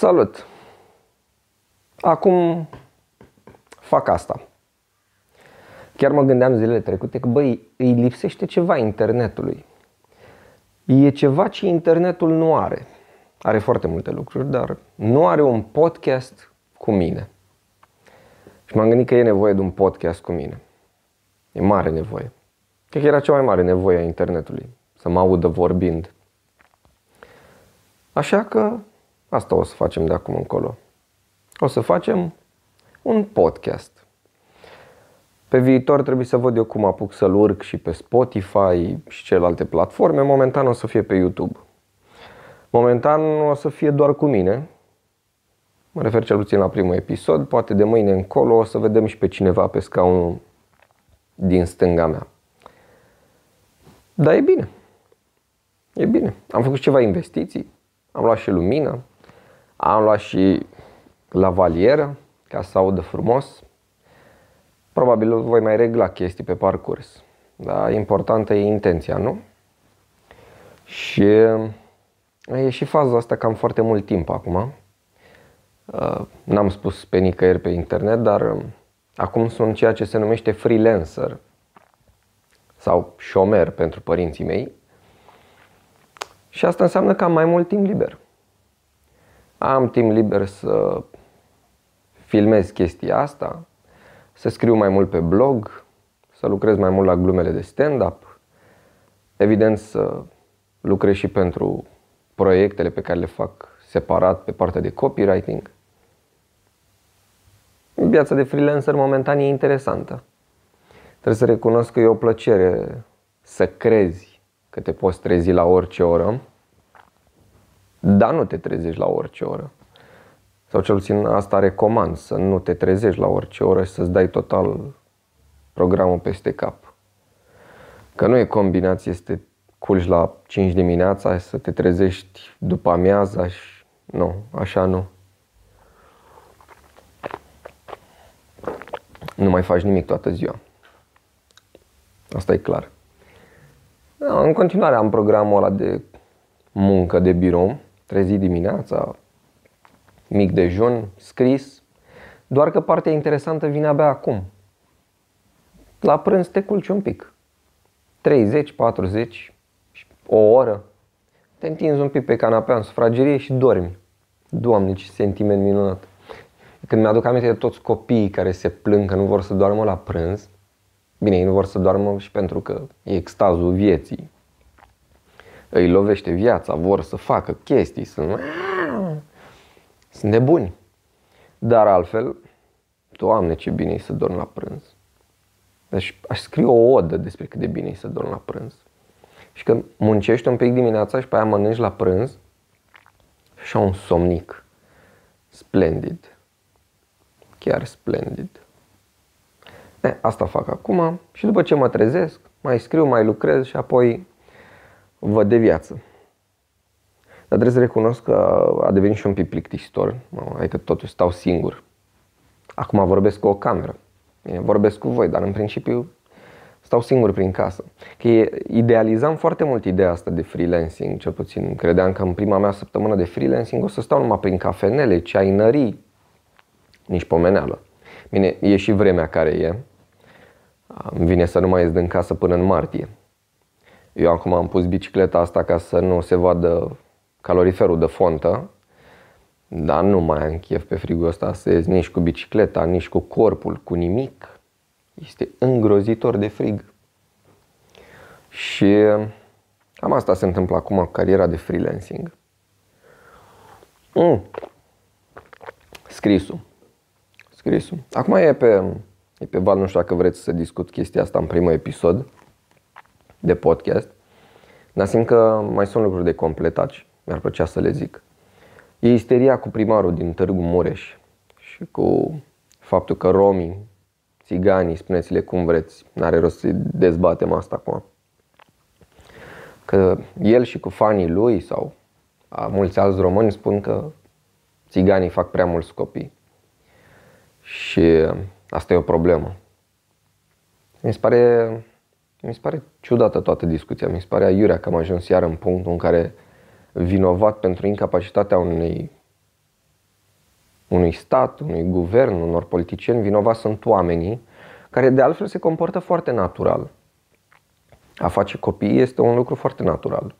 Salut! Acum fac asta. Chiar mă gândeam zilele trecute că, băi, îi lipsește ceva internetului. E ceva ce internetul nu are. Are foarte multe lucruri, dar nu are un podcast cu mine. Și m-am gândit că e nevoie de un podcast cu mine. E mare nevoie. Cred că era cea mai mare nevoie a internetului. Să mă audă vorbind. Așa că Asta o să facem de acum încolo. O să facem un podcast. Pe viitor trebuie să văd eu cum apuc să-l urc și pe Spotify și celelalte platforme. Momentan o să fie pe YouTube. Momentan o să fie doar cu mine. Mă refer cel puțin la primul episod. Poate de mâine încolo o să vedem și pe cineva pe scaunul din stânga mea. Dar e bine. E bine. Am făcut ceva investiții. Am luat și lumină. Am luat și lavalieră ca să audă frumos. Probabil voi mai regla chestii pe parcurs. Dar importantă e intenția, nu? Și e și faza asta că am foarte mult timp acum. Uh, n-am spus pe nicăieri pe internet, dar um, acum sunt ceea ce se numește freelancer sau șomer pentru părinții mei. Și asta înseamnă că am mai mult timp liber am timp liber să filmez chestia asta, să scriu mai mult pe blog, să lucrez mai mult la glumele de stand-up, evident să lucrez și pentru proiectele pe care le fac separat pe partea de copywriting. Viața de freelancer momentan e interesantă. Trebuie să recunosc că e o plăcere să crezi că te poți trezi la orice oră dar nu te trezești la orice oră. Sau cel puțin asta recomand, să nu te trezești la orice oră și să-ți dai total programul peste cap. Că nu e combinație să te culci la 5 dimineața și să te trezești după amiaza și nu, așa nu. Nu mai faci nimic toată ziua. Asta e clar. În continuare am programul ăla de muncă de birou trezi dimineața, mic dejun, scris, doar că partea interesantă vine abia acum. La prânz te culci un pic. 30, 40, o oră. Te întinzi un pic pe canapea în sufragerie și dormi. Doamne, ce sentiment minunat. Când mi-aduc aminte de toți copiii care se plâng că nu vor să doarmă la prânz, bine, ei nu vor să doarmă și pentru că e extazul vieții, îi lovește viața, vor să facă chestii, sunt, sunt nebuni. Dar altfel, Doamne, ce bine e să dorm la prânz. Deci aș scrie o odă despre cât de bine e să dorm la prânz. Și că muncești un pic dimineața și pe aia mănânci la prânz și un somnic. Splendid. Chiar splendid. E, asta fac acum și după ce mă trezesc, mai scriu, mai lucrez și apoi văd de viață. Dar trebuie să recunosc că a devenit și un pic plictisitor, adică totuși stau singur. Acum vorbesc cu o cameră, Bine, vorbesc cu voi, dar în principiu stau singur prin casă. Că idealizam foarte mult ideea asta de freelancing, cel puțin credeam că în prima mea săptămână de freelancing o să stau numai prin cafenele, ceainării, nici pomeneală. Bine, e și vremea care e. Îmi vine să nu mai ies din casă până în martie. Eu acum am pus bicicleta asta ca să nu se vadă caloriferul de fontă, dar nu mai am chef pe frigul ăsta să ies nici cu bicicleta, nici cu corpul, cu nimic. Este îngrozitor de frig. Și cam asta se întâmplă acum cu cariera de freelancing. Mm. Scrisul. Scrisul. Acum e pe, e pe val, nu știu dacă vreți să discut chestia asta în primul episod de podcast, dar simt că mai sunt lucruri de completat și mi-ar plăcea să le zic. E isteria cu primarul din Târgu Mureș și cu faptul că romii, țiganii, spuneți-le cum vreți, n-are rost să dezbatem asta acum. Că el și cu fanii lui sau a mulți alți români spun că țiganii fac prea mulți copii. Și asta e o problemă. Mi se pare mi se pare ciudată toată discuția, mi se pare aiurea că am ajuns iar în punctul în care vinovat pentru incapacitatea unei unui stat, unui guvern, unor politicieni, vinovați sunt oamenii care de altfel se comportă foarte natural. A face copii este un lucru foarte natural.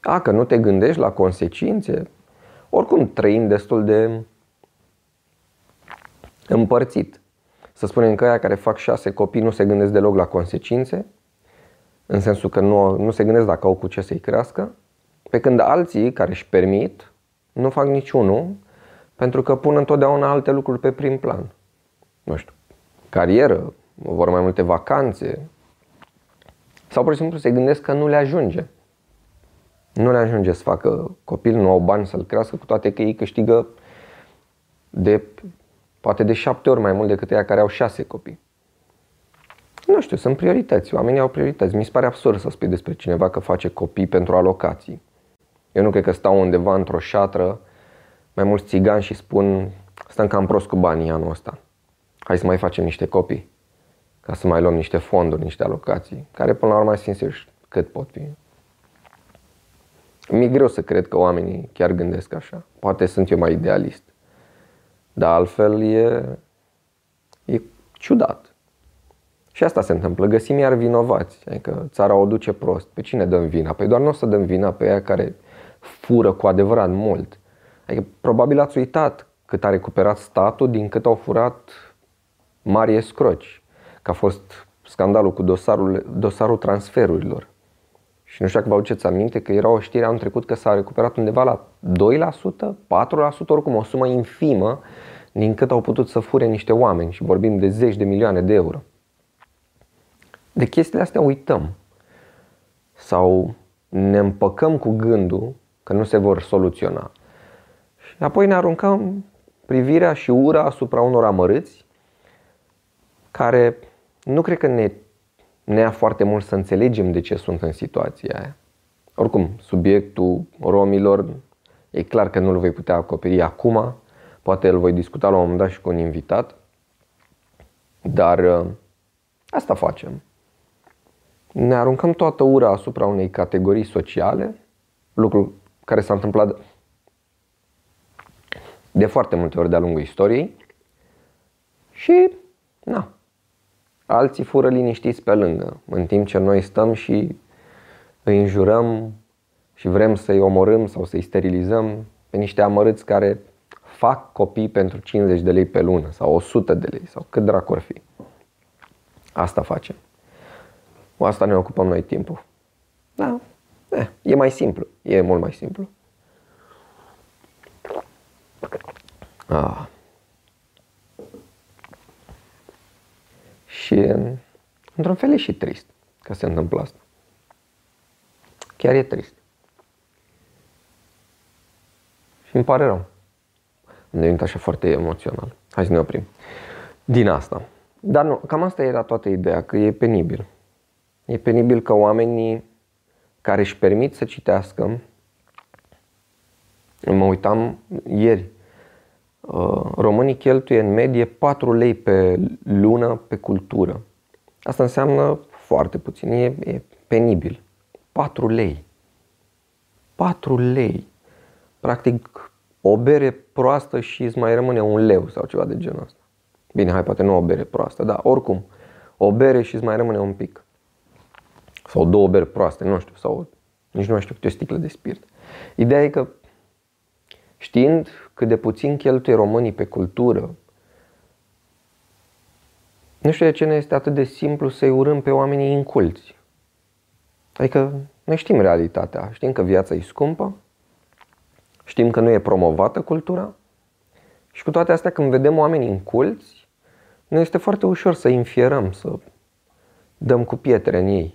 A, că nu te gândești la consecințe, oricum trăim destul de împărțit. Să spunem că aia care fac șase copii nu se gândesc deloc la consecințe, în sensul că nu, nu se gândesc dacă au cu ce să-i crească, pe când alții care își permit nu fac niciunul pentru că pun întotdeauna alte lucruri pe prim plan. Nu știu, carieră, vor mai multe vacanțe sau pur și simplu se gândesc că nu le ajunge. Nu le ajunge să facă copil, nu au bani să-l crească, cu toate că ei câștigă de poate de șapte ori mai mult decât ea care au șase copii. Nu știu, sunt priorități. Oamenii au priorități. Mi se pare absurd să spui despre cineva că face copii pentru alocații. Eu nu cred că stau undeva într-o șatră mai mulți țigani și spun stăm cam prost cu banii anul ăsta. Hai să mai facem niște copii ca să mai luăm niște fonduri, niște alocații, care până la urmă, sincer, cât pot fi. Mi-e greu să cred că oamenii chiar gândesc așa. Poate sunt eu mai idealist. Dar altfel e, e ciudat. Și asta se întâmplă. Găsim iar vinovați. Adică țara o duce prost. Pe cine dăm vina? Păi doar nu o să dăm vina pe ea care fură cu adevărat mult. Adică probabil ați uitat cât a recuperat statul din cât au furat mari escroci. Că a fost scandalul cu dosarul, dosarul transferurilor. Și nu știu dacă vă aduceți aminte că era o știre anul trecut că s-a recuperat undeva la 2%, 4%, oricum o sumă infimă din cât au putut să fure niște oameni și vorbim de zeci de milioane de euro. De chestiile astea uităm sau ne împăcăm cu gândul că nu se vor soluționa. Și apoi ne aruncăm privirea și ura asupra unor amărâți care nu cred că ne, ne ia foarte mult să înțelegem de ce sunt în situația aia. Oricum, subiectul romilor e clar că nu îl voi putea acoperi acum, poate îl voi discuta la un moment dat și cu un invitat, dar uh, asta facem. Ne aruncăm toată ura asupra unei categorii sociale, lucru care s-a întâmplat de foarte multe ori de-a lungul istoriei și, na, alții fură liniștiți pe lângă, în timp ce noi stăm și îi înjurăm și vrem să-i omorâm sau să-i sterilizăm pe niște amărâți care fac copii pentru 50 de lei pe lună sau 100 de lei sau cât dracu ar fi. Asta facem. Cu asta ne ocupăm noi timpul. Da, eh, e mai simplu, e mult mai simplu. Ah. Și într-un fel e și trist că se întâmplă asta. Chiar e trist. Și îmi pare rău. Am devenit așa foarte emoțional. Hai să ne oprim. Din asta. Dar nu, cam asta era toată ideea, că e penibil. E penibil că oamenii care își permit să citească, mă uitam ieri, uh, românii cheltuie în medie 4 lei pe lună pe cultură. Asta înseamnă foarte puțin, e, e penibil. 4 lei. 4 lei. Practic o bere proastă și îți mai rămâne un leu sau ceva de genul ăsta. Bine, hai, poate nu o bere proastă, dar oricum, o bere și îți mai rămâne un pic. Sau două beri proaste, nu știu, sau nici nu mai știu câte o sticlă de spirit. Ideea e că știind cât de puțin cheltuie românii pe cultură, nu știu de ce ne este atât de simplu să-i urâm pe oamenii inculți. Adică noi știm realitatea, știm că viața e scumpă, știm că nu e promovată cultura și cu toate astea când vedem oameni inculți, ne este foarte ușor să infierăm, să dăm cu pietre în ei.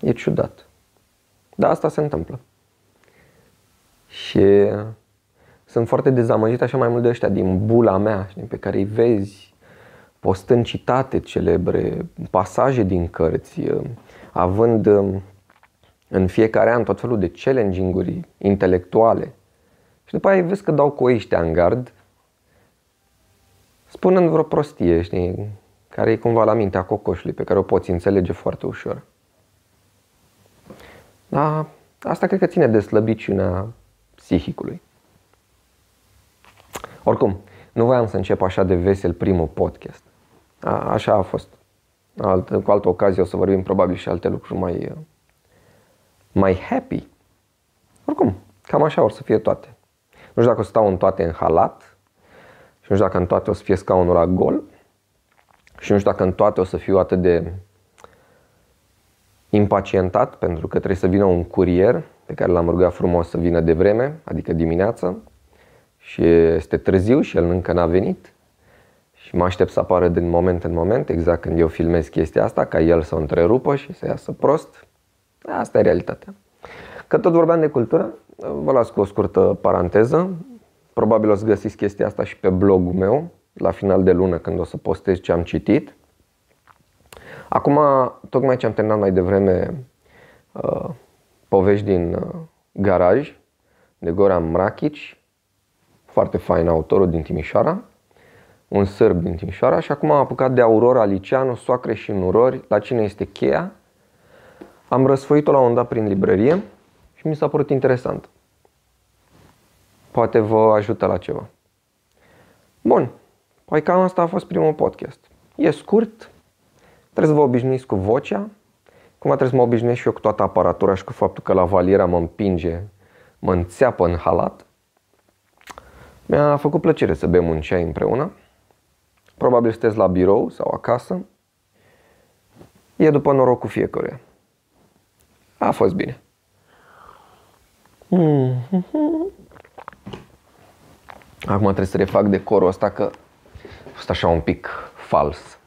E ciudat. Dar asta se întâmplă. Și sunt foarte dezamăgit așa mai mult de ăștia din bula mea, știi, pe care îi vezi postând citate celebre, pasaje din cărți, având în fiecare an tot felul de challenging-uri intelectuale. Și după aia vezi că dau cu ăștia în gard, spunând vreo prostie, știi, care e cumva la mintea cocoșului, pe care o poți înțelege foarte ușor. Da, asta cred că ține de slăbiciunea psihicului. Oricum, nu voiam să încep așa de vesel primul podcast. A, așa a fost. Alt, cu altă ocazie o să vorbim probabil și alte lucruri mai, mai happy. Oricum, cam așa or să fie toate. Nu știu dacă o să stau în toate în halat și nu știu dacă în toate o să fie scaunul la gol și nu știu dacă în toate o să fiu atât de impacientat pentru că trebuie să vină un curier pe care l-am rugat frumos să vină de vreme, adică dimineața și este târziu și el încă n-a venit și mă aștept să apară din moment în moment, exact când eu filmez chestia asta, ca el să o întrerupă și să iasă prost. Asta e realitatea. Că tot vorbeam de cultură, vă las cu o scurtă paranteză. Probabil o să găsiți chestia asta și pe blogul meu, la final de lună, când o să postez ce am citit. Acum, tocmai ce am terminat mai devreme uh, povești din uh, garaj de Goran Mrakic, foarte fain autorul din Timișoara, un sârb din Timișoara și acum am apucat de Aurora Liceanu, Soacre și Nurori, la cine este cheia. Am răsfoit-o la un dat prin librărie și mi s-a părut interesant. Poate vă ajută la ceva. Bun, păi cam asta a fost primul podcast. E scurt, trebuie să vă obișnuiți cu vocea, cum trebuie să mă obișnuiesc și eu cu toată aparatura și cu faptul că la valiera mă împinge, mă înțeapă în halat. Mi-a făcut plăcere să bem un ceai împreună. Probabil sunteți la birou sau acasă. E după noroc cu fiecare. A fost bine. Acum trebuie să refac decorul ăsta că a fost așa un pic fals.